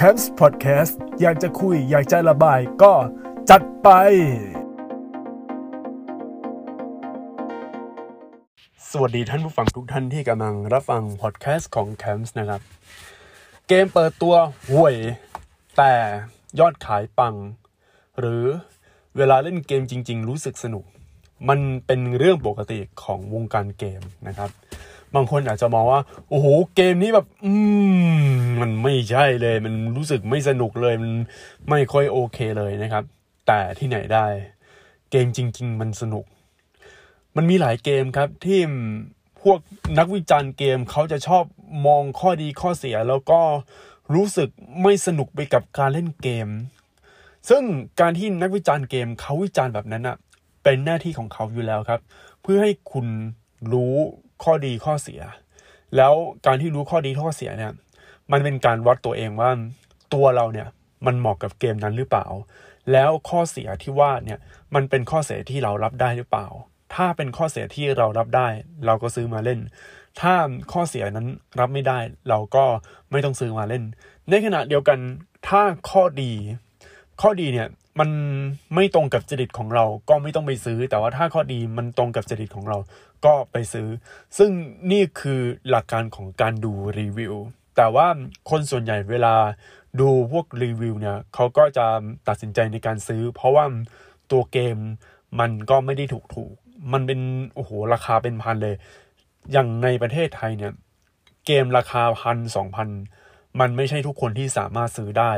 c a m p s Podcast อยากจะคุย อยากจะระบายก็จัดไป สวัสดีท่านผู้ฟังทุกท่านที่กำลังรับฟังพอดแคสต์ของ c a m p s นะครับ เกมเปิดตัวห่วย แต่ยอดขายปัง หรือเวลาเล่นเกมจริง ๆ รู้สึกสนุก มันเป็นเรื่องปกติของวงการเกมนะครับ บางคนอาจจะมองว่า โอ้โห เกมนี้แบบ อืม มันไม่ใช่เลย มันรู้สึกไม่สนุกเลย มันไม่ค่อยโอเคเลยนะครับ แต่ที่ไหนได้ เกมจริง ๆ มันสนุก มันมีหลายเกมครับที่พวกนักวิจารณ์เกมเขาจะชอบมองข้อดีข้อเสีย แล้วก็รู้สึกไม่สนุกไปกับการเล่นเกม ซึ่งการที่นักวิจารณ์เกมเขาวิจารณ์แบบนั้นอะเป็นหน้าที่ของเขาอยู่แล้วครับ เพื่อให้คุณรู้ ข้อดีข้อเสีย แล้วการที่รู้ข้อดีข้อเสียเนี่ย มันเป็นการวัดตัวเองว่าตัวเราเนี่ยมันเหมาะกับเกมนั้นหรือเปล่า แล้วข้อเสียที่ว่าเนี่ยมันเป็นข้อเสียที่เรารับได้หรือเปล่า ถ้าเป็นข้อเสียที่เรารับได้ เราก็ซื้อมาเล่น ถ้าข้อเสียนั้นรับไม่ได้ เราก็ไม่ต้องซื้อมาเล่น ในขณะเดียวกันถ้าข้อดี ข้อดีเนี่ยมันไม่ตรงกับจริตของเราก็ไม่ต้องไปซื้อ แต่ว่าถ้าข้อดีมันตรงกับจริตของเราก็ไปซื้อ ซึ่งนี่คือหลักการของการดูรีวิว แต่ว่าคนส่วนใหญ่เวลาดูพวกรีวิวเนี่ยเขาก็จะตัดสินใจในการซื้อ เพราะว่าตัวเกมมันก็ไม่ได้ถูกถูกมันเป็นโอ้โหราคาเป็นพันเลย อย่างในประเทศไทยเนี่ยเกมราคาพันสองพันมันไม่ใช่ทุกคนที่สามารถซื้อได้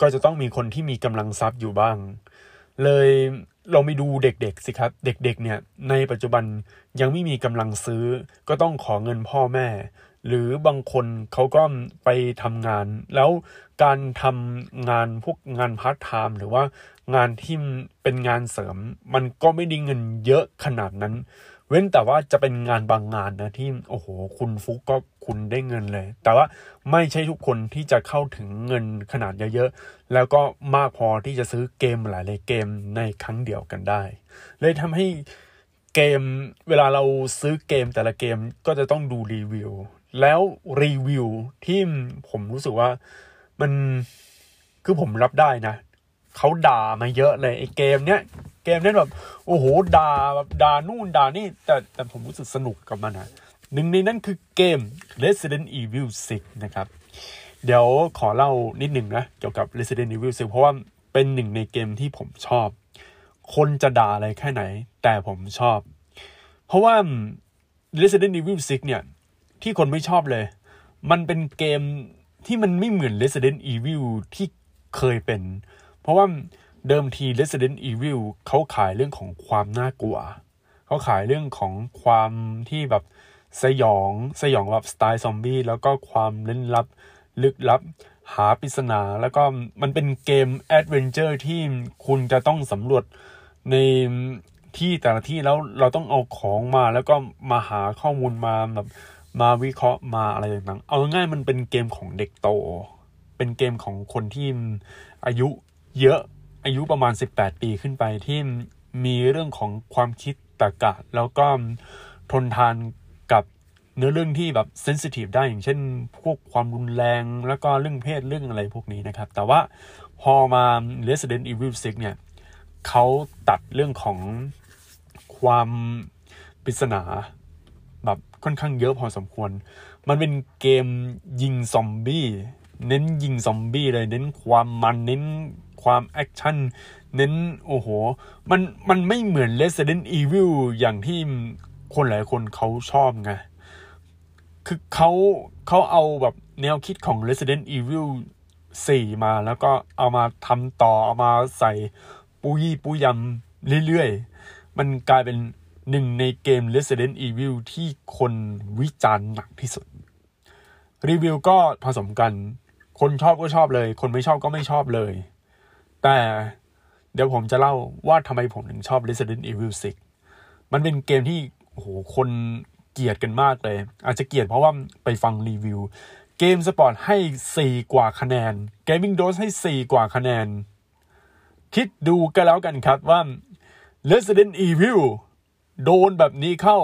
ก็จะต้องมีคนที่มีกำลังทรัพย์อยู่บ้าง เลยเราไปดูเด็กๆสิครับ เด็กๆเนี่ยในปัจจุบันยังไม่มีกำลังซื้อ ก็ต้องขอเงินพ่อแม่ หรือบางคนเขาก็ไปทำงาน แล้วการทำงานพวกงานพาร์ทไทม์หรือว่างานที่เป็นงานเสริม มันก็ไม่ได้เงินเยอะขนาดนั้น ว้นแต่ว่าจะเป็นงานบางงานนะที่โอ้โห คุณฟุกก็คุณได้เงินเลย แต่ว่าไม่ใช่ทุกคนที่จะเข้าถึงเงินขนาดเยอะๆ แล้วก็มากพอที่จะซื้อเกมหลายๆเกมในครั้งเดียวกันได้ เลยทำให้เกมเวลาเราซื้อเกมแต่ละเกมก็จะต้องดูรีวิว แล้วรีวิวที่ผมรู้สึกว่ามันคือผมรับได้นะ เขาด่ามาเยอะเลยไอ้เกมเนี้ยเกมเนี้ยแบบโอ้โหด่าแบบด่านู่นด่านี่แต่แต่ผมรู้สึกสนุกกับมันนะหนึ่งในนั้นคือเกม Resident Evil 6 นะครับ เดี๋ยวขอเล่านิดหนึ่งนะ เกี่ยวกับ Resident Evil 6 เพราะว่าเป็นหนึ่งในเกมที่ผมชอบ คนจะด่าอะไรแค่ไหน แต่ผมชอบ เพราะว่า Resident Evil 6 เนี่ย ที่คนไม่ชอบเลย มันเป็นเกมที่มันไม่เหมือน Resident Evil ที่เคยเป็น เพราะว่าเดิมที Resident Evil เขาขายเรื่องของความน่ากลัว เขาขายเรื่องของความที่แบบสยองสยองแบบสไตล์ซอมบี้แล้วก็ความเร้นลับ ลึกลับ หาปริศนา แล้วก็มันเป็นเกม adventure ที่คุณจะต้องสำรวจในที่แต่ละที่แล้วเราต้องเอาของมาแล้วก็มาหาข้อมูลมาแบบมาวิเคราะห์มาอะไรต่างๆ เอาง่ายมันเป็นเกมของเด็กโต เป็นเกมของคนที่อายุ เยอะอายุประมาณ 18 ปีขึ้นไปที่มีเรื่องของความคิดตรกะ แล้วก็ทนทานกับเนื้อเรื่องที่แบบเซนซิทีฟได้อย่างเช่น พวกความรุนแรงแล้วก็เรื่องเพศเรื่องอะไรพวกนี้นะครับ แต่ว่าพอมา Resident Evil 6 เนี่ยเขาตัดเรื่องของความปริศนาแบบค่อนข้างเยอะพอสมควร มันเป็นเกมยิงซอมบี้ เน้นยิงซอมบี้เลย เน้นความมัน เน้น ความ action เน้นโอ้โห มันมันไม่เหมือน Resident Evil อย่างที่คนหลายคนเขาชอบไง คือเขาเขาเอาแบบแนวคิดของ Resident Evil 4 มาแล้วก็เอามาทำต่อ เอามาใส่ปุยปุยยำเรื่อยๆ มันกลายเป็นหนึ่งในเกม Resident Evil ที่คนวิจารณ์หนักที่สุด รีวิวก็ผสมกัน คนชอบก็ชอบเลย คนไม่ชอบก็ไม่ชอบเลย แต่เดี๋ยวผมจะเล่าว่าทำไมผมถึงชอบ Resident Evil 6 มันเป็นเกมที่โอ้โหคนเกลียดกันมากเลย อาจจะเกลียดเพราะว่าไปฟังรีวิว เกมสปอร์ตให้ 4 กว่าคะแนน Gaming Dose ให้ 4 กว่าคะแนน คิดดูกันแล้วกันครับว่า Resident Evil โดนแบบนี้เข้า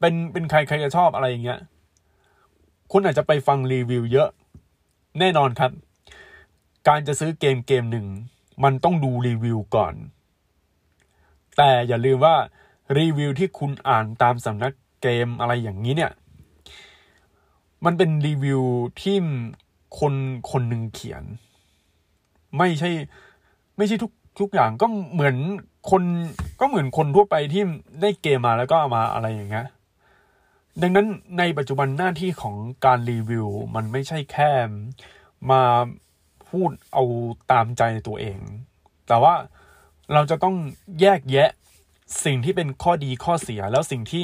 เป็นเป็นใครใครจะชอบอะไรอย่างเงี้ยคุณอาจจะไปฟังรีวิวเยอะ แน่นอนครับ การจะซื้อเกมเกมหนึ่ง มันต้องดูรีวิวก่อน แต่อย่าลืมว่ารีวิวที่คุณอ่านตามสำนักเกมอะไรอย่างนี้เนี่ย มันเป็นรีวิวที่คนคนหนึ่งเขียน ไม่ใช่ ไม่ใช่ทุกทุกอย่างก็เหมือนคนก็เหมือนคนทั่วไปที่ได้เกมมาแล้วก็เอามาอะไรอย่างเงี้ยดังนั้นในปัจจุบันหน้าที่ของการรีวิว มันไม่ใช่แค่มา พูดเอาตามใจตัวเอง แต่ว่าเราจะต้องแยกแยะสิ่งที่เป็นข้อดีข้อเสีย แล้วสิ่งที่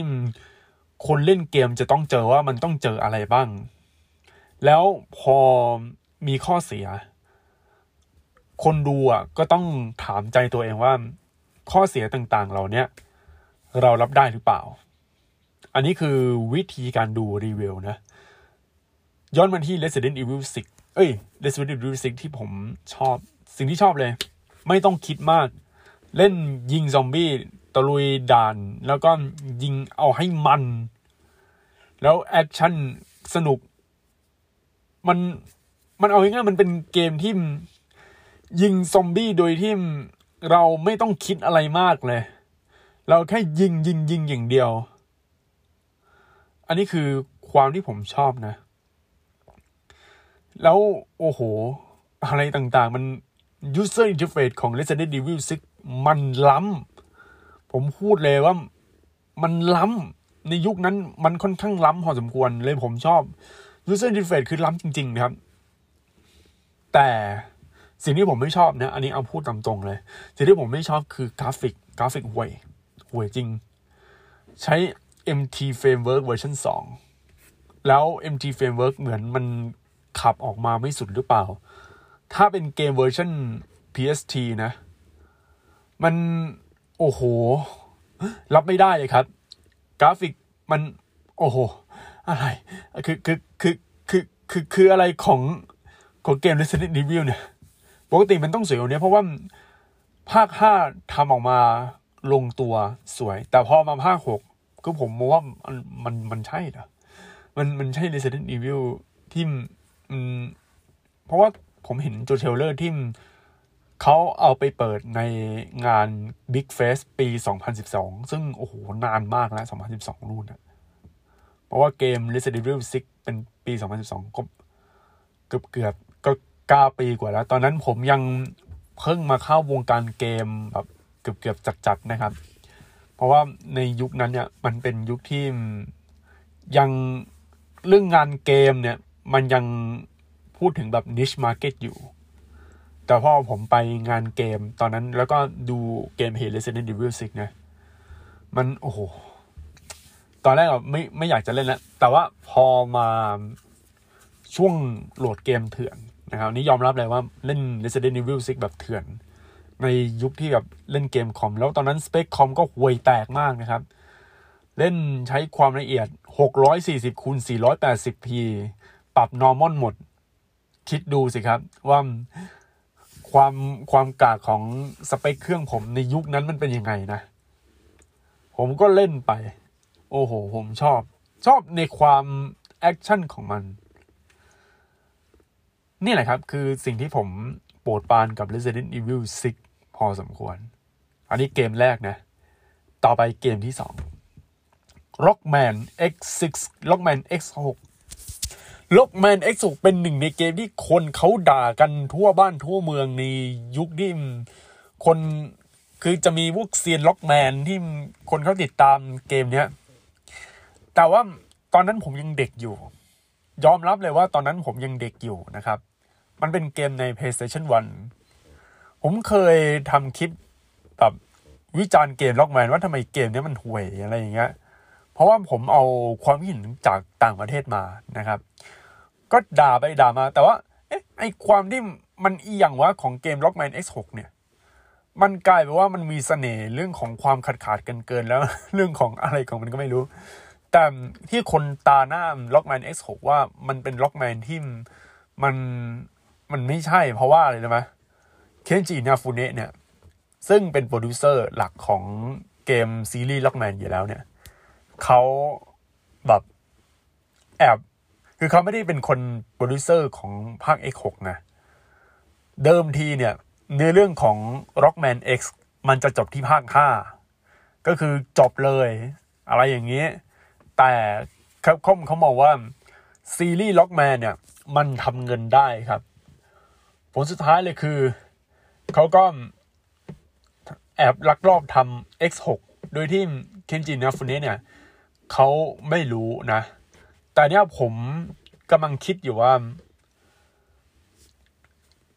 คนเล่นเกมจะต้องเจอว่ามันต้องเจออะไรบ้าง แล้วพอมีข้อเสีย คนดูอะก็ต้องถามใจตัวเองว่า ข้อเสียต่างๆ เหล่านี้เรารับได้หรือเปล่า อันนี้คือวิธีการดูรีวิวนะ ย้อนมาที่ Resident Evil 6 เอ้ย Resident Evil 6ที่ผมชอบ สิ่งที่ชอบเลย ไม่ต้องคิดมาก เล่นยิงซอมบี้ตะลุยด่าน แล้วก็ยิงเอาให้มัน แล้วแอคชั่นสนุก มันมันเอาง่ายๆมันเป็นเกมที่ยิงซอมบี้โดยที่เราไม่ต้องคิดอะไรมากเลย เราแค่ยิงยิงยิงอย่างเดียว อันนี้คือความที่ผมชอบนะ แล้วโอ้โห อะไรต่างๆ มัน user interface ของ Resident Evil 6 มันล้ำ ผมพูดเลยว่ามันล้ำ ในยุคนั้นมันค่อนข้างล้ำพอสมควรเลยผมชอบ user interface คือล้ำจริง ๆ นะครับ แต่สิ่งที่ผมไม่ชอบนะ อันนี้เอาพูดตามตรงเลย สิ่งที่ผมไม่ชอบคือกราฟิก กราฟิกห่วยห่วยจริง ใช้ MT Framework เวอร์ชัน2แล้ว MT Framework เหมือนมัน ขับออกมาไม่สุดหรือเปล่า ถ้าเป็นเกมเวอร์ชัน PS3 นะ มัน โอ้โห รับไม่ได้เลยครับ กราฟิกมัน โอ้โห อะไร คือคือคือคือคือคืออะไรของของเกม Resident Evil เนี่ย ปกติมันต้องสวยกว่านี้เพราะว่าภาคห้าทำออกมาลงตัวสวย แต่พอมาภาคหกก็ผมมองว่ามันมันมันใช่เหรอมันมันใช่ Resident Evil ที่ อืมเพราะว่าผมเห็นโจเทลเลอร์ที่เขาเอาไปเปิดในงาน Big Face ปี 2012 ซึ่ง โอ้โห นานมากแล้ว 2012นู่นนะเพราะว่าเกม Resident Evil 6 เป็นปี 2012 ก็เกือบเกือบก็เก้าปีกว่าแล้ว ตอนนั้นผมยังเพิ่งมาเข้าวงการเกมแบบเกือบเกือบจัดๆนะครับ เพราะว่าในยุคนั้นเนี่ย มันเป็นยุคที่ยังเรื่องงานเกมเนี่ย มันยังพูดถึงแบบ niche market อยู่ แต่พอผมไปงานเกมตอนนั้นแล้วก็ดูเกม Hey Resident Evil 6นะ มันโอ้โห ตอนแรกอะไม่ไม่อยากจะเล่นแล้ว แต่ว่าพอมาช่วงโหลดเกมเถื่อนนะครับนี่ยอมรับเลยว่าเล่น Resident Evil 6 แบบเถื่อน ในยุคที่แบบเล่นเกมคอม แล้วตอนนั้นสเปคคอมก็ห่วยแตกมากนะครับ เล่นใช้ความละเอียด 640คูณ 480p ปรับ normal หมด คิดดูสิครับว่าความความกากของสเปคเครื่องผมในยุคนั้นมันเป็นยังไงนะ ผมก็เล่นไป โอ้โห ผมชอบ ชอบในความ action ของมัน นี่แหละครับ คือสิ่งที่ผมโปรดปรานกับ Resident Evil 6 พอสมควร อันนี้เกมแรกนะ ต่อไปเกมที่สอง Rockman X6 Rockman X6 Rockman X6 เป็นหนึ่งในเกมที่คนเขาด่ากันทั่วบ้านทั่วเมืองในยุคที่คนคือจะมีพวกเซียนล็อกแมนที่คนเขาติดตามเกมเนี้ย แต่ว่าตอนนั้นผมยังเด็กอยู่ ยอมรับเลยว่าตอนนั้นผมยังเด็กอยู่นะครับ มันเป็นเกมใน PlayStation 1 ผมเคยทำคลิปแบบวิจารณ์เกมล็อกแมนว่าทำไมเกมนี้มันห่วยอะไรอย่างเงี้ย เพราะว่าผมเอาความเห็นจากต่างประเทศมานะครับ ก็ด่าไปด่ามา แต่ว่า เอ๊ะไอความที่มันอีอย่างว่าของเกม Rockman X6 เนี่ย มันกลายเป็นว่ามันมีเสน่ห์เรื่องของความขาดขาดกันเกินแล้ว เรื่องของอะไรของมันก็ไม่รู้ แต่ที่คนตราหน้า Rockman X6 ว่ามันเป็น Rockman ที่มันมันไม่ใช่เพราะว่าอะไรรู้ไหมเคจิ อินาฟูเนะเนี่ย ซึ่งเป็นโปรดิวเซอร์หลักของเกมซีรีส์ Rockman อยู่แล้วเนี่ย เขาแบบแอบ คือเขาไม่ได้เป็นคนโปรดิวเซอร์ของภาค X6 นะ เดิมทีเนี่ยเนื้อเรื่องของ Rockman X มันจะจบที่ภาค 5 ก็คือจบเลย อะไรอย่างนี้ แต่เขาเขาเขามองว่า ซีรีส์ Rockman เนี่ย มันทำเงินได้ครับ ผลสุดท้ายเลยคือ เขาก็แอบลักลอบทำ X6 โดยที่เคจิ อินาฟูเนะเนี่ย เขาไม่รู้นะ แต่เนี้ยผมกำลังคิดอยู่ว่า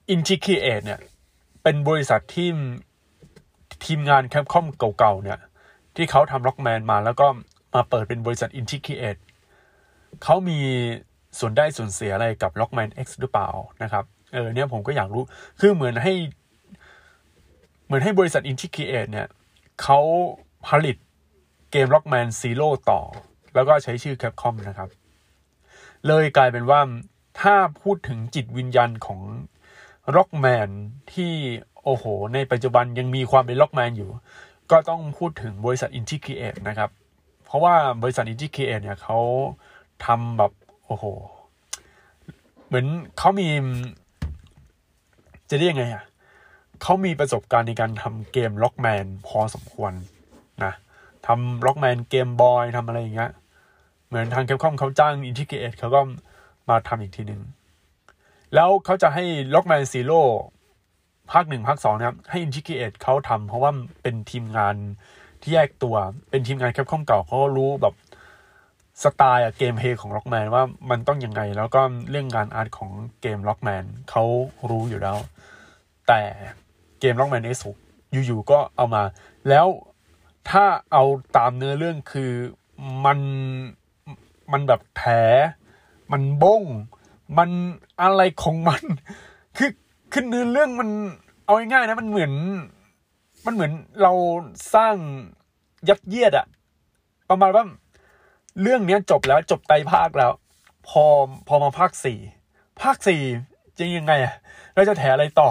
อินชิคิเอเนี่ย เป็นบริษัทที่ทีมงาน Capcom เก่าๆเนี่ย ที่เขาทำ Rockman มาแล้วก็มาเปิดเป็นบริษัทอินชิคิเอเขามีส่วนได้ส่วนเสียอะไรกับ Rockman X หรือเปล่านะครับ เออเนี่ยผมก็อยากรู้ คือเหมือนให้ เหมือนให้บริษัท i n t i c r e a t e เนี่ยเขาผลิตเกม Lockman Zero ต่อ แล้วก็ใช้ชื่อ Capcom นะครับ เลยกลายเป็นว่าถ้าพูดถึงจิตวิญญาณของ Rockman ที่โอ้โห ในปัจจุบันยังมีความเป็น Rockman อยู่ ก็ต้องพูดถึงบริษัท i n t i c r e a t e นะครับ เพราะว่าบริษัท i n t i c r e a t e เนี่ยเขาทำแบบโอ้โห เหมือนเขามี จะเรียกไงอะเขามีประสบการณ์ในการทำเกม Rockman พอสมควรนะทำ Rockman Game Boy ทำอะไรอย่างเงี้ย เหมือนทาง Capcom เขาจ้าง Inti Creates เขาก็มาทำอีกทีหนึ่งแล้วเขาจะให้ Rockman Zero ภาคหนึ่งภาคสองนะครับ ให้ Inti Creates เขาทำเพราะว่าเป็นทีมงานที่แยกตัว เป็นทีมงานแคปคอมเก่าเขารู้แบบสไตล์เกมเพย์ของล็อกแมนว่ามันต้องยังไง แล้วก็เรื่องงานอาร์ตของเกมล็อกแมนเขารู้อยู่แล้ว แต่เกมล็อกแมนเอสุอยู่ๆก็เอามา แล้วถ้าเอาตามเนื้อเรื่องคือมัน มันแบบแผลมันบงมันอะไรของมัน คือคือเนื้อเรื่องมันเอาง่ายๆนะ มันเหมือน มันเหมือนเราสร้างยัดเยียดอะประมาณว่าเรื่องนี้จบแล้วจบไตภาคแล้ว พอพอมาภาคสี่ภาคสี่จะยังไงอะเราจะแถอะไรต่อ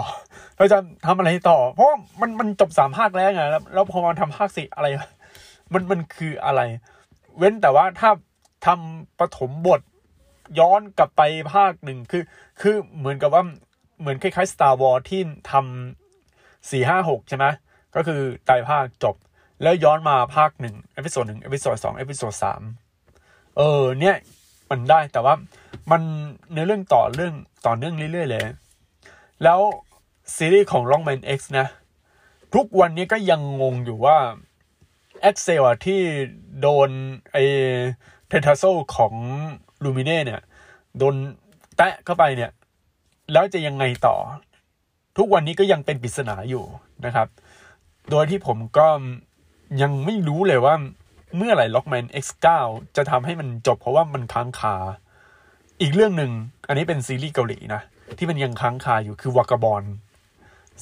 เราจะทำอะไรต่อ เพราะมันมันจบสามภาคแล้วไงแล้วแล้วพอมาทำภาคสี่อะไร มันมันคืออะไร เว้นแต่ว่าถ้า ทำปฐมบทย้อนกลับไปภาคหนึ่งคือ คือเหมือนกับว่าเหมือนคล้ายๆ Star Wars ที่ทำสี่ห้าหกใช่ไหมก็คือไตรภาคจบ แล้วย้อนมาภาคหนึ่ง episode หนึ่ง episode สอง episode สามเออเนี่ยมันได้แต่ว่ามันในเรื่องต่อเรื่องต่อเนื่องเรื่อยๆเลย แล้วซีรีส์ของ Rockman X นะ ทุกวันนี้ก็ยังงงอยู่ว่า Excel ที่โดนไอ เทนทาโซของลูมิเน่เนี่ยโดนแตะเข้าไปเนี่ย แล้วจะยังไงต่อ ทุกวันนี้ก็ยังเป็นปริศนาอยู่นะครับ โดยที่ผมก็ยังไม่รู้เลยว่าเมื่อไหร่ Lockman X9 จะทำให้มันจบเพราะว่ามันค้างคา อีกเรื่องหนึ่งอันนี้เป็นซีรีส์เกาหลีนะ ที่มันยังค้างคาอยู่คือวากาบอล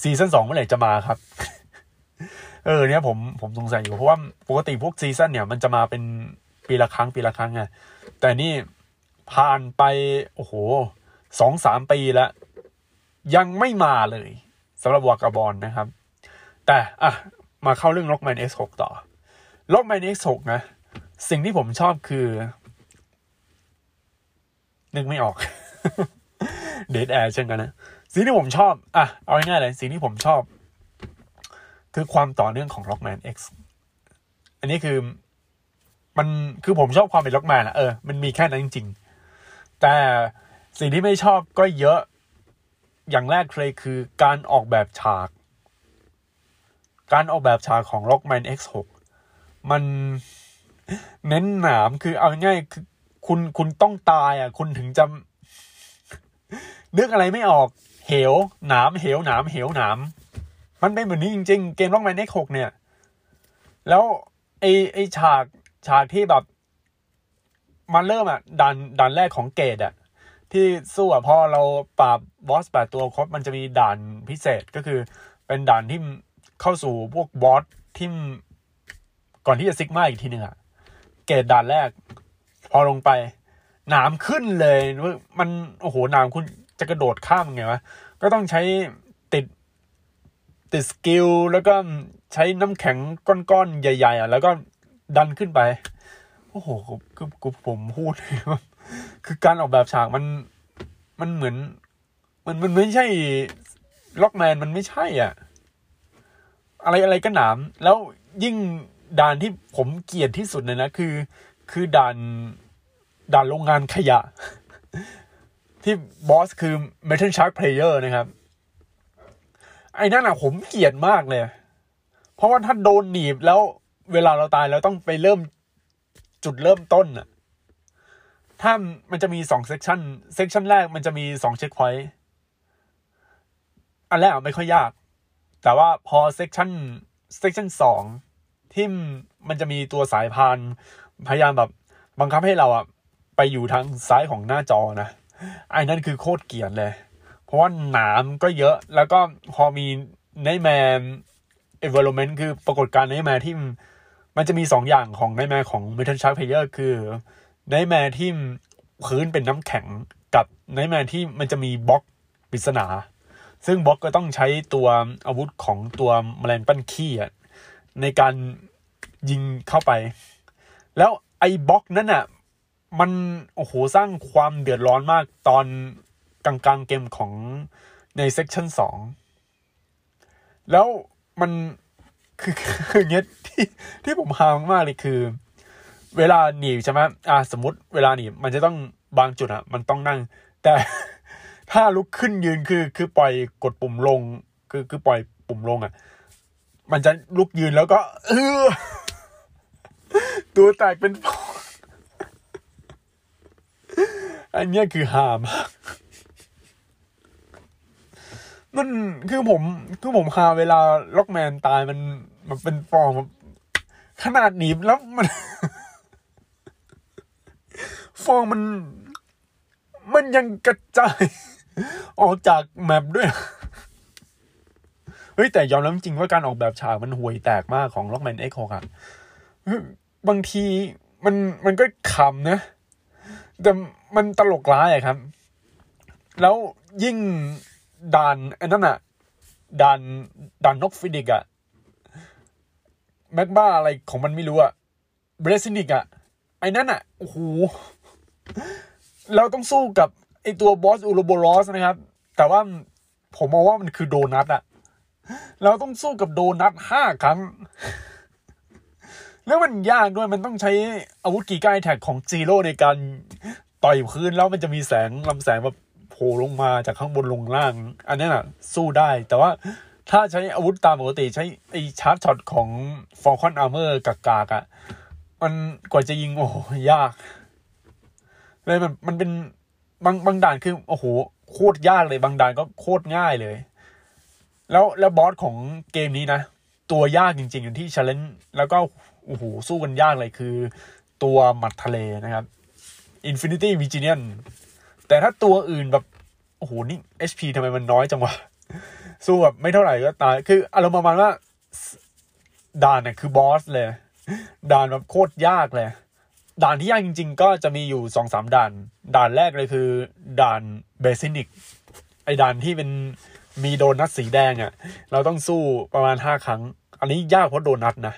ซีซั่นสองเมื่อไหร่จะมาครับ เออเนี่ยผมผมสงสัยอยู่เพราะว่าปกติพวกซีซั่นเนี่ยมันจะมาเป็น ปีละครั้งปีละครั้งไงแต่นี่ผ่านไปโอ้โหสองสามปีแล้ว ยังไม่มาเลยสำหรับวากาบอลนะครับ แต่อะมาเข้าเรื่อง Rockman X6 ต่อ Rockman X หกนะ สิ่งที่ผมชอบคือ นึกไม่ออก dead air เช่นกันนะ สิ่งที่ผมชอบ อะ เอาง่ายๆเลย สิ่งที่ผมชอบ คือความต่อเนื่องของ Rockman X อันนี้คือ มันคือผมชอบความเป็น Rockman อะเออมันมีแค่นั้นจริง ๆ แต่สิ่งที่ไม่ชอบก็เยอะอย่างแรกเลยคือการออกแบบฉาก การออกแบบฉากของ Rockman X6 มันเน้นหนามคือเอาง่ายคือคุณคุณต้องตายอะ คุณถึงจะนึกอะไรไม่ออก เหวหนามเหวหนามเหวหนามมันเป็นแบบนี้จริง ๆ เกม Rockman X หกเนี่ย แล้วไอไอฉาก ฉากที่แบบ มันเริ่มอะด่านด่านแรกของ Gate อะ ที่สู้อะพอเราปราบบอสแปดตัวครบมันจะมีด่านพิเศษก็คือ เป็นด่านที่เข้าสู่พวกบอสที่ก่อนที่จะ Sigma อีกทีหนึ่งอะ Gate ด่านแรก พอลงไปหนามขึ้นเลยมันโอ้โหหนามคุณจะกระโดดข้ามไงวะก็ต้องใช้ติดติด skill แล้วก็ใช้น้ำแข็งก้อนๆใหญ่ ๆอะแล้วก็ ดันขึ้นไป โอ้โหคือคือผมพูดคือการออกแบบฉากมันมันเหมือน มันมันไม่ใช่ Rockman มันไม่ใช่อะ อะไรอะไรก็หนาม แล้วยิ่งด่านที่ผมเกลียดที่สุดเลยนะ คือ คือด่านด่านโรงงานขยะ ที่บอสคือ Metal Shark Player นะครับ ไอ้นั่นอะผมเกลียดมากเลย เพราะว่าถ้าโดนหนีบแล้ว เวลาเราตายเราต้องไปเริ่มจุดเริ่มต้นอะถ้ามันจะมีสอง section section แรกมันจะมีสอง checkpointอันแรกไม่ค่อยยาก แต่ว่าพอ section section สองที่มันจะมีตัวสายพานพยายามแบบบังคับให้เราอะไปอยู่ทางซ้ายของหน้าจอนะไอ้นั่นคือโคตรเกลียดเลย เพราะว่าหนามก็เยอะแล้วก็พอมี nightmare environment คือปรากฏการณ์ nightmare ที่ มันจะมีสองอย่างของ nightmare ของ Metal Shark Player คือ nightmare ที่พื้นเป็นน้ำแข็งกับ nightmare ที่มันจะมีบล็อกปริศนา ซึ่งบล็อกก็ต้องใช้ตัวอาวุธของตัวแมลงปั้นขี้ในการยิงเข้าไป แล้วไอ้บล็อกนั้นอะมันโอ้โหสร้างความเดือดร้อนมากตอนกลางๆเกมของใน section สองแล้วมัน คือคือเงี้ยที่ที่ผมฮามากเลยคือ เวลาหนีใช่ไหมอ่าสมมติเวลาหนีมันจะต้องบางจุดอะมันต้องนั่ง แต่ถ้าลุกขึ้นยืนคือคือปล่อยกดปุ่มลง คือคือปล่อยปุ่มลงอะมันจะลุกยืนแล้วก็เออตัวแตกเป็นฟองอันเนี้ยคือหามากมันคือผมคือผมหาเวลาล็อกแมนตายมัน มันเป็นฟองขนาดหนีบแล้วมัน ฟองมัน มันยังกระจาย ออกจาก map ด้วยเฮ้ยแต่ยอมรับจริงว่าการออกแบบฉากมันห่วยแตกมากของ Rockman X หกอะบางทีมันมันก็ขำนะ แต่มันตลกร้ายอะครับ แล้วยิ่งด่านไอ้นั่นอะด่านด่านนกฟีนิกซ์อะ แมกบ้าอะไรของมันไม่รู้อะ Blaze Heatnix อะไอ้นั่นอะโอ้โหเราต้องสู้กับไอตัวบอส Ouroboros นะครับ แต่ว่าผมมองว่ามันคือโดนัทอะเราต้องสู้กับโดนัทห้าครั้ง แล้วมันยากด้วยมันต้องใช้อาวุธ Giga Attack ของ Zero ในการต่อยพื้นแล้วมันจะมีแสงลำแสงแบบโผล่ลงมาจากข้างบนลงล่าง อันนี้น่ะ สู้ได้แต่ว่า ถ้าใช้อาวุธตามปกติใช้ไอ charge shot ของ Falcon Armor กากๆอะมันกว่าจะยิง โอ้โห ยาก เลยมันมันเป็นบางบางด่านคือโอ้โหโคตรยากเลยบางด่านก็โคตรง่ายเลย แล้วแล้วบอสของเกมนี้นะ ตัวยากจริงๆ อย่างที่ challenge แล้วก็โอ้โหสู้กันยากเลยคือ ตัวหมัดทะเลนะครับ Infinity v i g i l a n แต่ถ้าตัวอื่นแบบ โอ้โห นี่ HP ทำไมมันน้อยจังวะ สู้แบบไม่เท่าไหร่ก็ตาย คืออารมณ์ประมาณว่าด่านเนี่ยคือบอสเลยด่านแบบโคตรยากเลย ด่านที่ยากจริง ๆ ก็จะมีอยู่สองสามด่าน ด่านแรกเลยคือ ด่านเบซินิกไอ้ด่านที่เป็นมีโดนัทสีแดงอะ่ะ เราต้องสู้ประมาณห้าครั้ง อันนี้ยากเพราะโดนัทนะ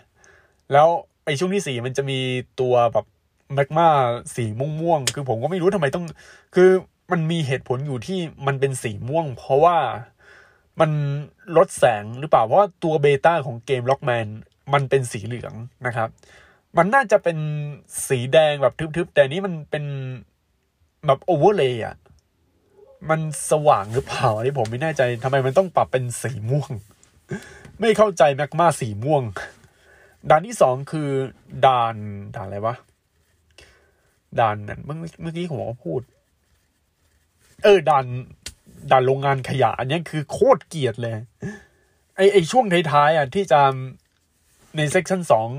แล้วไอ้ช่วงที่สี่มันจะมีตัวแบบแมกมาสีม่วงๆ คือผมก็ไม่รู้ทำไมต้อง คือมันมีเหตุผลอยู่ที่มันเป็นสีม่วง เพราะว่า มันลดแสงหรือเปล่า เพราะว่าตัว beta ของเกม Rockman มันเป็นสีเหลืองนะครับ มันน่าจะเป็นสีแดงแบบทึบๆ แต่นี้มันเป็นแบบ overlay อะ มันสว่างหรือเปล่าอันนี้ผมไม่แน่ใจทำไมมันต้องปรับเป็นสีม่วง ไม่เข้าใจแมกมาสีม่วง ด่านที่สองคือด่านด่านอะไรวะ ด่านนั้นเมื่อเมื่อกี้ผมก็พูด เออด่าน ด่านโรงงานขยะ อันนี้คือโคตรเกียดเลย ไอไอช่วงท้ายๆอะที่จะในเซกชันสอง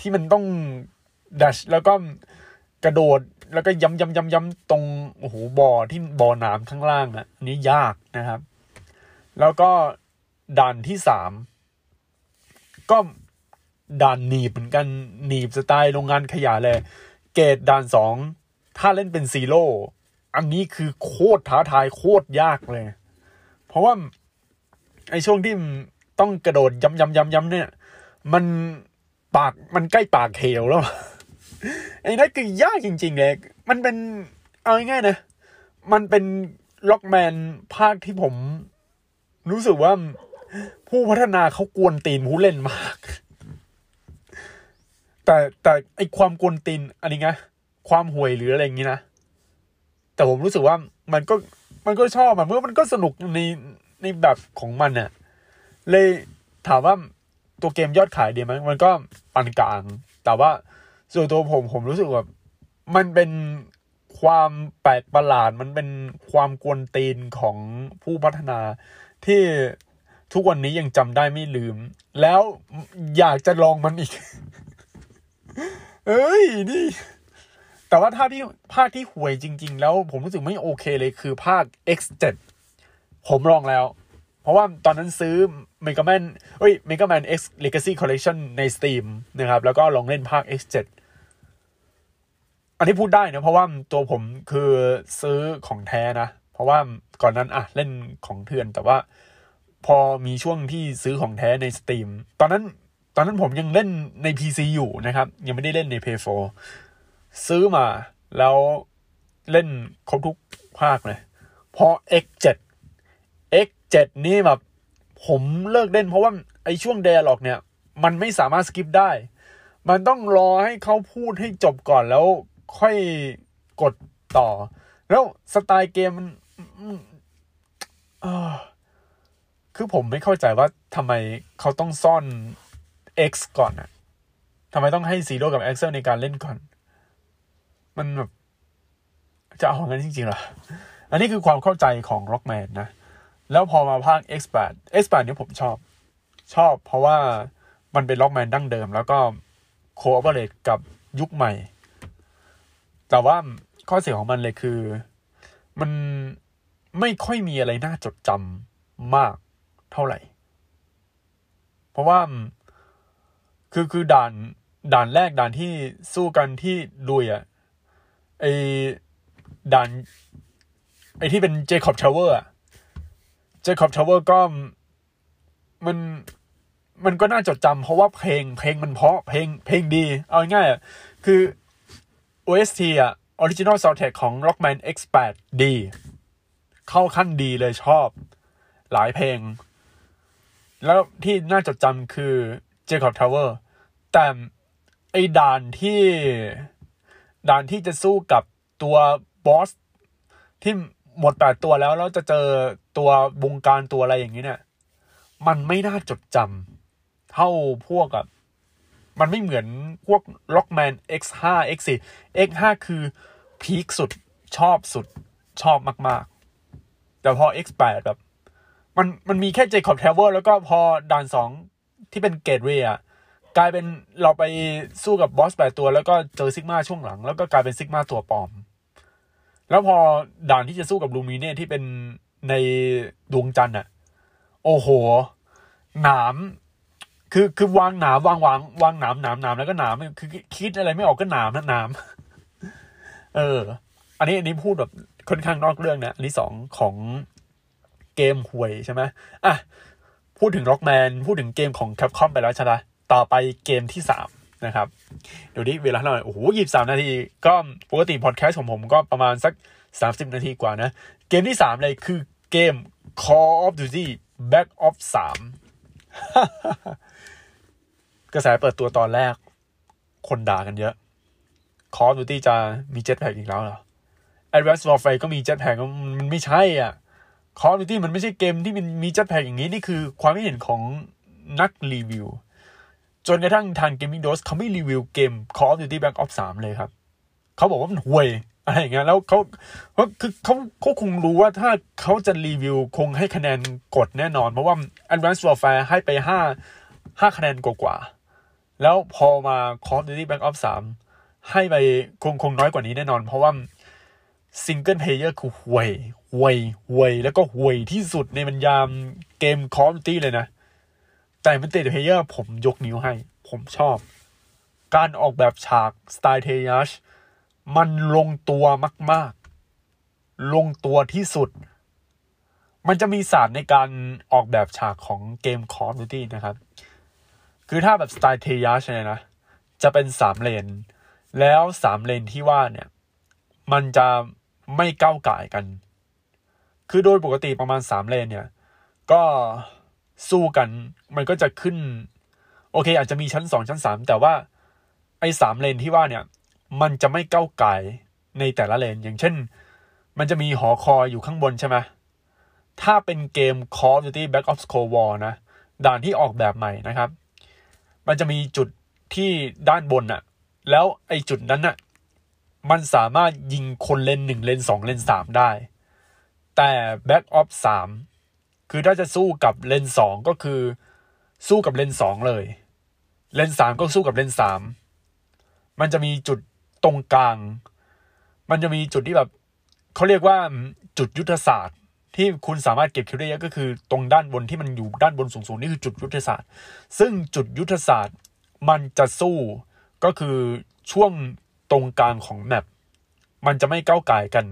ที่มันต้องดัชแล้วก็กระโดดแล้วก็ย้ำย้ำย้ำย้ำตรงโอ้โหบ่อที่บ่อน้ำข้างล่างอะอันนี้ยากนะครับ แล้วก็ด่านที่สามก็ด่านหนีบเหมือนกันหนีบสไตล์โรงงานขยะเลย เกรดด่านสองถ้าเล่นเป็นซีโร่ อันนี้คือโคตรท้าทายโคตรยากเลย เพราะว่าไอ้ช่วงที่ต้องกระโดดย้ำย้ำย้ำย้ำเนี่ย มันปากมันใกล้ปากเหวแล้วไอ้นั่นคือยากจริง ๆ เลย มันเป็นเอาง่ายๆนะ มันเป็นล็อกแมนภาคที่ผม รู้สึกว่าผู้พัฒนาเขากวนตีนผู้เล่นมาก แต่แต่ไอความกวนตีนอันนี้ไงความห่วยหรืออะไรอย่างนี้นะ แต่ผมรู้สึกว่ามันก็มันก็ชอบมันเมื่อมันก็สนุกในในแบบของมันเนี่ยเลยถามว่าตัวเกมยอดขายดีไหมมันก็ปานกลาง แต่ว่าส่วนตัวผมผมรู้สึกว่ามันเป็นความแปลกประหลาด มันเป็นความกวนตีนของผู้พัฒนาที่ทุกวันนี้ยังจำได้ไม่ลืม แล้วอยากจะลองมันอีก เอ้ย นี่ แต่ว่าถ้าที่ภาคที่ห่วยจริง ๆ แล้วผมรู้สึกไม่โอเคเลยคือภาค X7 ผมลองแล้ว เพราะว่าตอนนั้นซื้อ Mega Man เอ้ย Mega Man X Legacy Collection ใน Steam นะครับ แล้วก็ลองเล่นภาค X7 อันนี้พูดได้นะเพราะว่าตัวผมคือซื้อของแท้นะ เพราะว่าก่อนนั้นอะเล่นของเถื่อน แต่ว่าพอมีช่วงที่ซื้อของแท้ใน Steam ตอนนั้นตอนนั้นผมยังเล่นใน PC อยู่นะครับ ยังไม่ได้เล่นใน PS4 ซื้อมาแล้วเล่นครบทุกภาคเลย พอ X7 X7 นี่แบบผมเลิกเล่นเพราะว่าไอช่วงเดล็อกเนี่ย มันไม่สามารถสกิปได้ มันต้องรอให้เขาพูดให้จบก่อนแล้วค่อยกดต่อ แล้วสไตล์เกมมันคือผมไม่เข้าใจว่าทำไมเขาต้องซ่อน X ก่อนอะทำไมต้องให้ซีโร่กับ Axel ในการเล่นก่อน มันแบบจะเอางั้นจริงๆเหรอ อันนี้คือความเข้าใจของ Rockman นะ แล้วพอมาภาค X8 X8 เนี่ยผมชอบ ชอบเพราะว่ามันเป็น Rockman ดั้งเดิม แล้วก็โคออเปเรตกับยุคใหม่ แต่ว่าข้อเสียของมันเลยคือ มันไม่ค่อยมีอะไรน่าจดจำมากเท่าไหร่ เพราะว่าคือคือด่านด่านแรกด่านที่สู้กันที่ลุยอะ ไอ้ด่านไอ้ที่เป็น Jakob Tower Jakob Tower ก็มันมันก็น่าจดจำเพราะว่าเพลงเพลงมันเพราะเพลงเพลงดี เอาง่ายๆอะคือ OST อะ Original Soundtrack ของ Rockman X8 ดีเข้าขั้นดีเลยชอบ หลายเพลง แล้วที่น่าจดจำคือ Jacob Tower แต่ไอ้ด่านที่ ด่านที่จะสู้กับตัวบอสที่หมดแปดตัวแล้วแล้วจะเจอตัววงการตัวอะไรอย่างนี้เนี่ย มันไม่น่าจดจำเท่าพวกกับมันไม่เหมือนพวก Rockman X5 X4 X5 คือ peak สุดชอบสุดชอบมาก ๆ แต่พอ X8 แบบ มันมันมีแค่ Jakob Tower แล้วก็พอด่านสองที่เป็น Gateway อะ กลายเป็นเราไปสู้กับบอสแปดตัว แล้วก็เจอ Sigma ช่วงหลัง แล้วก็กลายเป็น Sigma ตัวปลอม แล้วพอด่านที่จะสู้กับ Lumine ที่เป็นในดวงจันทร์อะโอ้โห หนาม คือคือวางหนามวางวางวางหนามหนามหนามแล้วก็หนามคือคิดอะไรไม่ออกก็หนามนะหนาม เออ อันนี้อันนี้พูดแบบค่อนข้างนอกเรื่องนะอันที่สองของเกมหวยใช่ไหมอะพูดถึง Rockman พูดถึงเกมของ Capcom ไปแล้วใช่ไหม ต่อไปเกมที่สามนะครับเดี๋ยวนี้เวลาเท่าไหร่โอ้โหยี่สามนาที ก็ปกติพอดแคสต์ของผมก็ประมาณสักสามสิบนาทีกว่านะ เกมที่สามเลยคือเกม Call of Duty Black Ops สามกระแสเปิดตัวตอนแรก คนด่ากันเยอะ Call of Duty จะมีเจ็ตแพ็กอีกแล้วเหรอ Advanced Warfare ก็มีเจ็ตแพ็กมันไม่ใช่อะ Call of Duty มันไม่ใช่เกมที่มันมีเจ็ตแพ็กอย่างนี้ นี่คือความคิดเห็นของนักรีวิว จนกระทั่งทาง Gaming Dose เขาไม่รีวิวเกม Call of Duty Black Ops 3 เลยครับ เขาบอกว่ามันห่วยอะไรอย่างเงี้ยแล้วเขาเขาคือเขาเขาคงรู้ว่าถ้าเขาจะรีวิวคงให้คะแนนกดแน่นอน เพราะว่า Advanced Warfare ให้ไปห้าห้าคะแนนกว่าๆแล้วพอมา Call of Duty Black Ops 3 ให้ไปคงคงน้อยกว่านี้แน่นอน เพราะว่า single player คือห่วยห่วยห่วย แล้วก็ห่วยที่สุดในบรรดาเกม Call of Duty เลยนะ แต่ multiplayer ผมยกนิ้วให้ ผมชอบ การออกแบบฉากสไตล์เทยัชมันลงตัวมาก ๆ ลงตัวที่สุด มันจะมีศาสตร์ในการออกแบบฉากของเกม Call of Duty นะครับ คือถ้าแบบสไตล์เทยัชเนี่ยนะ จะเป็นสามเลน แล้วสามเลนที่ว่าเนี่ย มันจะไม่ก้าวไก่กัน คือโดยปกติประมาณสามเลนเนี่ย ก็ สู้กัน มันก็จะขึ้น โอเค อาจจะมีชั้นสองชั้นสามแต่ว่าไอ้สามเลนที่ว่าเนี่ย มันจะไม่ก้าวไก่ในแต่ละเลน อย่างเช่น มันจะมีหอคอยอยู่ข้างบนใช่ไหมถ้าเป็นเกม Call of Duty Black Ops Cold War นะ ด่านที่ออกแบบใหม่นะครับ มันจะมีจุดที่ด้านบนอะแล้วไอ้จุดนั้นอะมันสามารถยิงคนเลนหนึ่งเลนสองเลนสามได้ แต่ Black Ops สาม คือถ้าจะสู้กับเลนสองก็คือ สู้กับเลนสองเลย เลนสามก็สู้กับเลนสามมันจะมีจุดตรงกลาง มันจะมีจุดที่แบบเขาเรียกว่าจุดยุทธศาสตร์ ที่คุณสามารถเก็บคิวได้เยอะก็คือ ตรงด้านบนที่มันอยู่ด้านบนสูงๆนี่คือจุดยุทธศาสตร์ ซึ่งจุดยุทธศาสตร์มันจะสู้ก็คือช่วงตรงกลางของ map มันจะไม่ก้าวก่ายกัน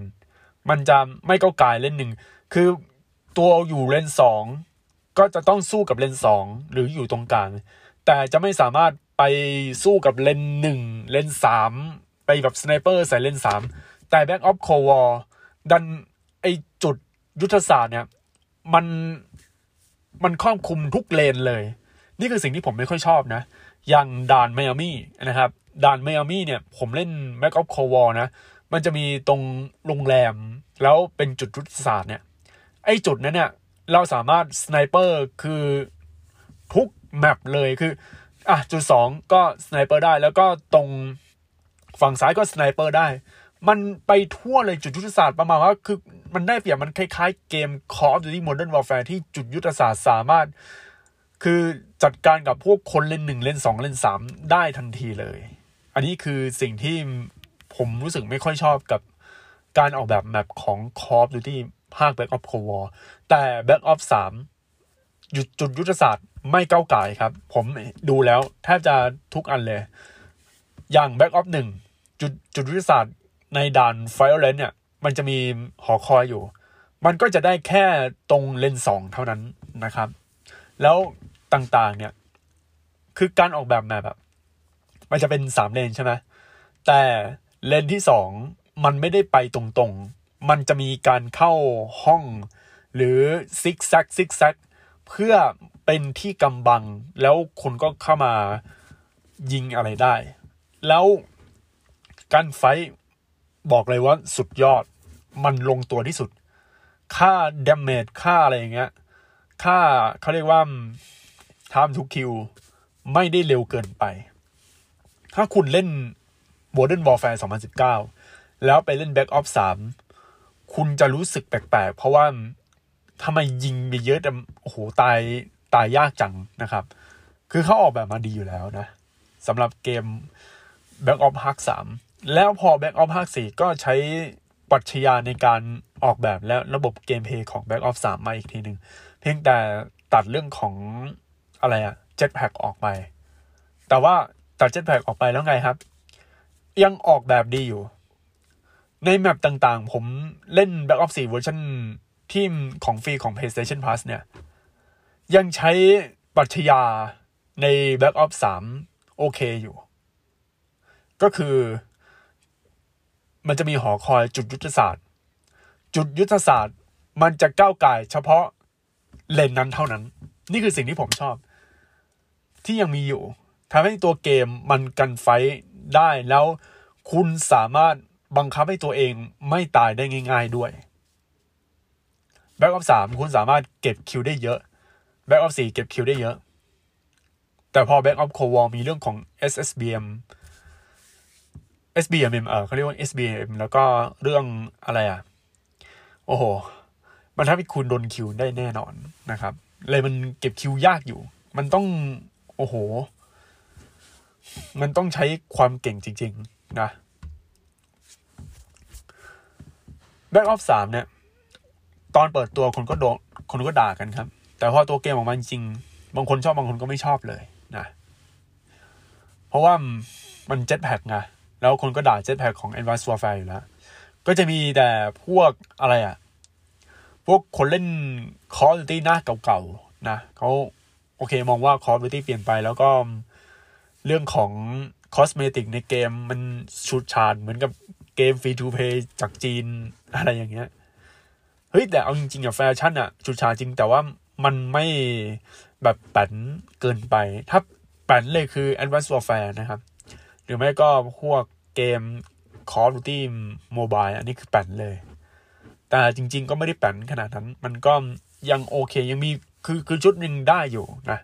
มันจะไม่ก้าวก่ายเลนหนึ่งคือ ตัวอยู่เลนสองก็จะต้องสู้กับเลนสองหรืออยู่ตรงกลางแต่จะไม่สามารถไปสู้กับเลนหนึ่งเลนสามไปแบบ sniper ใส่เลนสามแต่ Black Ops Cold War ดันไอ้จุดยุทธศาสตร์เนี่ย มันมันครอบคลุมทุกเลนเลย นี่คือสิ่งที่ผมไม่ค่อยชอบนะ อย่างด่านไมอามี่นะครับด่านไมอามี่เนี่ย ผมเล่น Black Ops Cold War นะ มันจะมีตรงโรงแรม แล้วเป็นจุดยุทธศาสตร์เนี่ย ไอ้จุดนั้นเนี่ยเราสามารถ sniper คือทุก map เลยคืออะจุดสองก็ sniper ได้แล้วก็ตรงฝั่งซ้ายก็ sniper ได้ มันไปทั่วเลยจุดยุทธศาสตร์ประมาณว่าคือมันได้เปรียบมันคล้ายๆเกม Call of Duty Modern Warfare ที่จุดยุทธศาสตร์สามารถ คือจัดการกับพวกคนเล่นหนึ่งเล่นสองเล่นสามได้ทันทีเลย อันนี้คือสิ่งที่ผมรู้สึกไม่ค่อยชอบกับการออกแบบแมปของ Call of Duty ภาค Back of Cold War แต่ Back of 3หยุดจุดยุทธศาสตร์ไม่ก้าวไก่ครับ ผมดูแล้วแทบจะทุกอันเลย อย่าง Back of 1จุดจุดยุทธศาสตร์ในด่าน Violence เนี่ย มันจะมีหอคอยอยู่ มันก็จะได้แค่ตรงเลนสองเท่านั้นนะครับ แล้วต่างๆเนี่ย คือการออกแบบแมปแบบมันจะเป็นสามเลนใช่ไหมแต่เลนที่สองมันไม่ได้ไปตรง มันจะมีการเข้าห้อง หรือซิกแซกซิกแซกเพื่อเป็นที่กำบัง แล้วคนก็เข้ามายิงอะไรได้ แล้วการไฟบอกเลยว่าสุดยอดมันลงตัวที่สุด ค่าเดเมจค่าอะไรอย่างเงี้ย ค่าเขาเรียกว่า time to kill ไม่ได้เร็วเกินไป ถ้าคุณเล่น Modern Warfare 2019 แล้วไปเล่น Back Ops 3 คุณจะรู้สึกแปลกๆ เพราะว่าทำไมยิงไปเยอะแต่โอ้โหตายตายยากจังนะครับ คือเขาออกแบบมาดีอยู่แล้วนะสำหรับเกม Back Ops Ark 3 แล้วพอ Back Ops Ark 4 ก็ใช้ปรัชญาในการออกแบบและระบบเกมเพย์ของ Back Ops 3มาอีกทีหนึ่งเพียงแต่ตัดเรื่องของอะไรอะเจ็ตแพ็กออกไป แต่ว่าตัดเจ็ตแพ็กออกไปแล้วไงครับ ยังออกแบบดีอยู่ ในแมปต่างๆ ผมเล่น Back Ops 4เวอร์ชันที่ของฟรีของ PlayStation Plus เนี่ย ยังใช้ปรัชญาใน Back Ops 3โอเคอยู่ ก็คือ มันจะมีหอคอยจุดยุทธศาสตร์ จุดยุทธศาสตร์มันจะก้าวไก่เฉพาะเลนนั้นเท่านั้น นี่คือสิ่งที่ผมชอบ ที่ยังมีอยู่ทำให้ตัวเกมมันกันไฟได้แล้วคุณสามารถ คับให้ตัวเองไม่ตายได้ง่าย ๆด้วย Black Ops สามคุณสามารถเก็บ kill ได้เยอะ Black Ops สี่เก็บ kill ได้เยอะ แต่พอ Black Ops Cold War มีเรื่องของ SBMM SBMM เออเขาเรียกว่า SBMM แล้วก็เรื่องอะไรอะ โอ้โห มันทำให้คุณโดน kill ได้แน่นอนนะครับ เลยมันเก็บ kill ยากอยู่ มันต้อง โอ้โห มันต้องใช้ความเก่งจริง ๆ นะ แบ็กออฟสามเนี่ย ตอนเปิดตัวคนก็โดนคนก็ด่ากันครับ แต่พอตัวเกมออกมาจริง บางคนชอบบางคนก็ไม่ชอบเลยนะ เพราะว่ามันเจ็ตแพ็กไงแล้วคนก็ด่าเจ็ตแพ็กของ Advanced Warfare อยู่แล้ว ก็จะมีแต่พวกอะไรอะ่ะพวกคนเล่น Call of Duty หน้าเก่าๆนะเขาโอเคมองว่า Call of Duty เปลี่ยนไปแล้วก็เรื่องของ cosmetic ในเกมมันฉูดฉาดเหมือนกับ เกม free to play จากจีนอะไรอย่างเงี้ย เฮ้ย แต่เอาจริงๆอะแฟชั่นอะฉูดฉาดจริงแต่ว่ามันไม่แบบแปร๋นเกินไป ถ้าแปร๋นเลยคือ Advanced Warfare นะครับ หรือไม่ก็พวกเกม Call of Duty Mobile อันนี้คือแปร๋นเลย แต่จริง ๆ ก็ไม่ได้แปร๋นขนาดนั้น มันก็ยังโอเคยังมีคือคือชุดหนึ่งได้อยู่นะ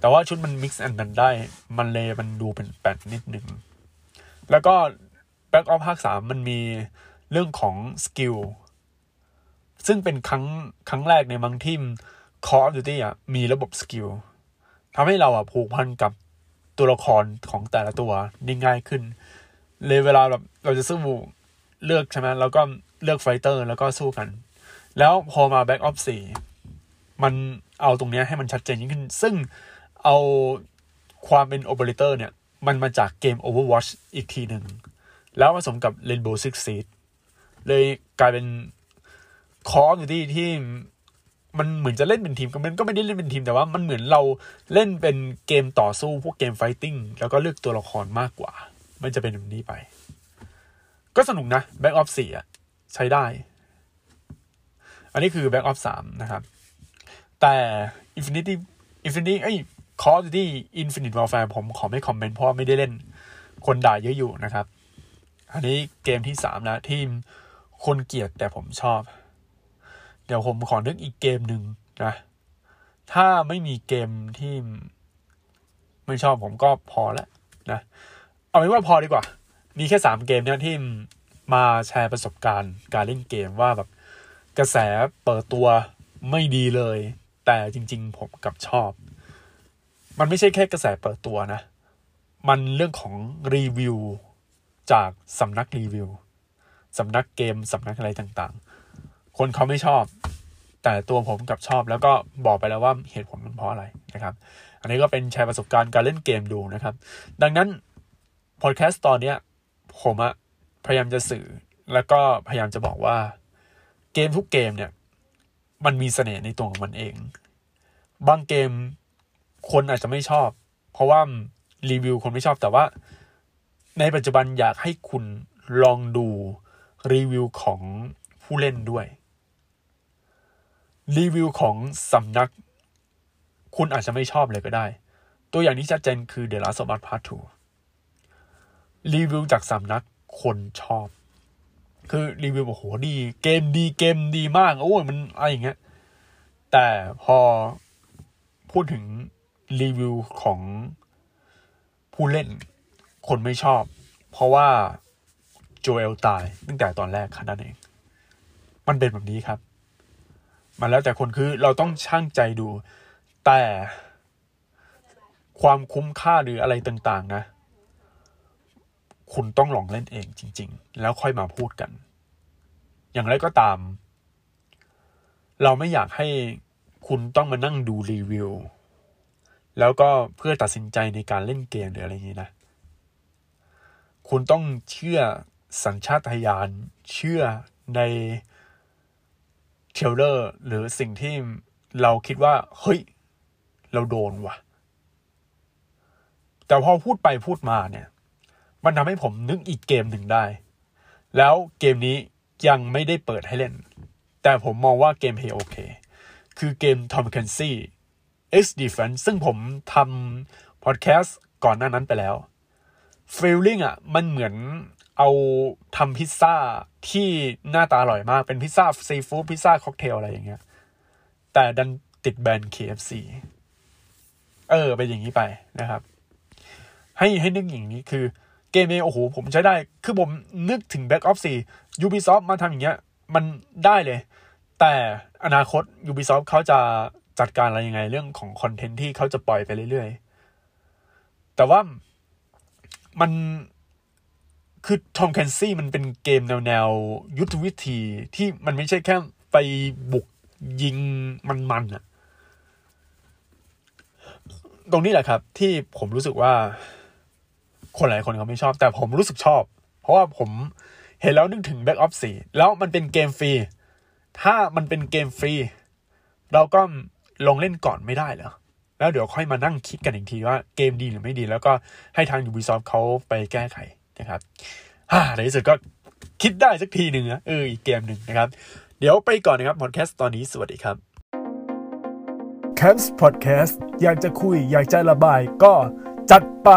แต่ว่าชุดมัน mix and กันได้ มันเลยมันดูเป็นแปร๋นนิดนึง แล้วก็ Black Ops ภาคสามมันมีเรื่องของ skill ซึ่งเป็นครั้งครั้งแรกในบางทีม Call of Duty อะมีระบบ skill ทำให้เราอะผูกพันกับตัวละครของแต่ละตัวได้ง่ายขึ้น เลยเวลาแบบเราจะสู้เลือกใช่ไหมแล้วก็เลือก fighter แล้วก็สู้กัน แล้วพอมา Back Ops 4มันเอาตรงเนี้ยให้มันชัดเจนยิ่งขึ้น ซึ่งเอาความเป็นโอเปอเรเตอร์เนี่ย มันมาจากเกม Overwatch อีกทีหนึ่ง แล้วผสมกับ Rainbow Six Siege เลยกลายเป็น Call of Duty ที่มันเหมือนจะเล่นเป็นทีมก็มันก็ไม่ได้เล่นเป็นทีมแต่ว่ามันเหมือนเราเล่นเป็นเกมต่อสู้พวกเกม fighting แล้วก็เลือกตัวละครมากกว่า มันจะเป็นแบบนี้ไป ก็สนุกนะ Back Ops 4อะใช้ได้ อันนี้คือ Back Ops 3นะครับ แต่ Infinity Infinity เอ้ย Call of Duty Infinite Warfare ผมขอไม่คอมเมนต์เพราะไม่ได้เล่นคนด่าเยอะอยู่นะครับ อันนี้เกมที่สามแล้วที่คนเกลียดแต่ผมชอบ เดี๋ยวผมขอนึกอีกเกมหนึ่งนะ ถ้าไม่มีเกมที่ไม่ชอบผมก็พอแล้วนะ เอาเป็นว่าพอดีกว่า มีแค่สามเกมเนี่ยที่มาแชร์ประสบการณ์การเล่นเกมว่าแบบกระแสเปิดตัวไม่ดีเลย แต่จริง ๆ ผมกับชอบ มันไม่ใช่แค่กระแสเปิดตัวนะ มันเรื่องของรีวิว จากสำนักรีวิวสำนักเกมสำนักอะไรต่างๆ คนเขาไม่ชอบ แต่ตัวผมกับชอบแล้วก็บอกไปแล้วว่าเหตุผลมันเพราะอะไรนะครับ อันนี้ก็เป็นแชร์ประสบการณ์การเล่นเกมดูนะครับ ดังนั้นพอดแคสต์ตอนเนี้ยผมอะพยายามจะสื่อแล้วก็พยายามจะบอกว่าเกมทุกเกมเนี่ย มันมีเสน่ห์ในตัวของมันเอง บางเกมคนอาจจะไม่ชอบ เพราะว่ารีวิวคนไม่ชอบแต่ว่า ในปัจจุบันอยากให้คุณลองดูรีวิวของผู้เล่นด้วย รีวิวของสำนัก คุณอาจจะไม่ชอบเลยก็ได้ ตัวอย่างที่ชัดเจนคือ The Last of Us Part 2รีวิวจากสำนักคนชอบ คือรีวิวโอ้โหดี เกมดีเกมดีมากโอ้ยมันอะไรอย่างเงี้ยแต่พอพูดถึงรีวิวของผู้เล่น คนไม่ชอบ เพราะว่าโจเอลตายตั้งแต่ตอนแรกค่นั่นเอง มันเป็นแบบนี้ครับ มันแล้วแต่คนคือเราต้องช่างใจดู แต่ความคุ้มค่าหรืออะไรต่างๆ นะ คุณต้องลองเล่นเองจริง ๆ แล้วค่อยมาพูดกัน อย่างไรก็ตาม เราไม่อยากให้คุณต้องมานั่งดูรีวิว แล้วก็เพื่อตัดสินใจในการเล่นเกมหรืออะไรอย่างนี้นะ คุณต้องเชื่อสัญชาตญาณเชื่อในเทรลเลอร์หรือสิ่งที่เราคิดว่า เฮ้ย เราโดนว่ะ แต่พอพูดไปพูดมาเนี่ย มันทำให้ผมนึกอีกเกมหนึ่งได้ แล้วเกมนี้ยังไม่ได้เปิดให้เล่น แต่ผมมองว่าเกมเพย์โอเค คือเกม Tom Clancy X Defense ซึ่งผมทำพอดแคสต์ก่อนหน้านั้นไปแล้ว feeling อะมันเหมือนเอาทำพิซซ่าที่หน้าตาอร่อยมาก เป็นพิซซ่าซีฟู้ดพิซซ่าค็อกเทลอะไรอย่างเงี้ย แต่ดันติดแบรนด์ KFC เออเป็นอย่างนี้ไปนะครับ ให้ให้นึกอย่างนี้คือเกมเอโอ้โหผมใช้ได้ คือผมนึกถึง Back Ops 4 Ubisoft มาทำอย่างเงี้ย มันได้เลย แต่อนาคต Ubisoft เขาจะจัดการอะไรยังไงเรื่องของคอนเทนต์ที่เขาจะปล่อยไปเรื่อยๆ แต่ว่า มันคือทอมแคนซี่มันเป็นเกมแนวแนวยุทธวิธีที่มันไม่ใช่แค่ไปบุกยิงมันๆอะตรงนี้แหละครับ ที่ผมรู้สึกว่า คนหลายคนเขาไม่ชอบ แต่ผมรู้สึกชอบ เพราะว่าผมเห็นแล้วนึกถึง Back Ops 4แล้วมันเป็นเกมฟรี ถ้ามันเป็นเกมฟรี เราก็ลงเล่นก่อนไม่ได้เหรอ แล้วเดี๋ยวค่อยมานั่งคิดกันอีกทีว่าเกมดีหรือไม่ดี แล้วก็ให้ทาง Ubisoft เขาไปแก้ไขนะครับฮ่าในที่สุดก็คิดได้สักทีหนึ่งนะเอออีกเกมหนึ่งนะครับ เดี๋ยวไปก่อนนะครับพอดแคสต์ตอนนี้สวัสดีครับ Camps Podcast อยากจะคุยอยากจะระบายก็จัดไป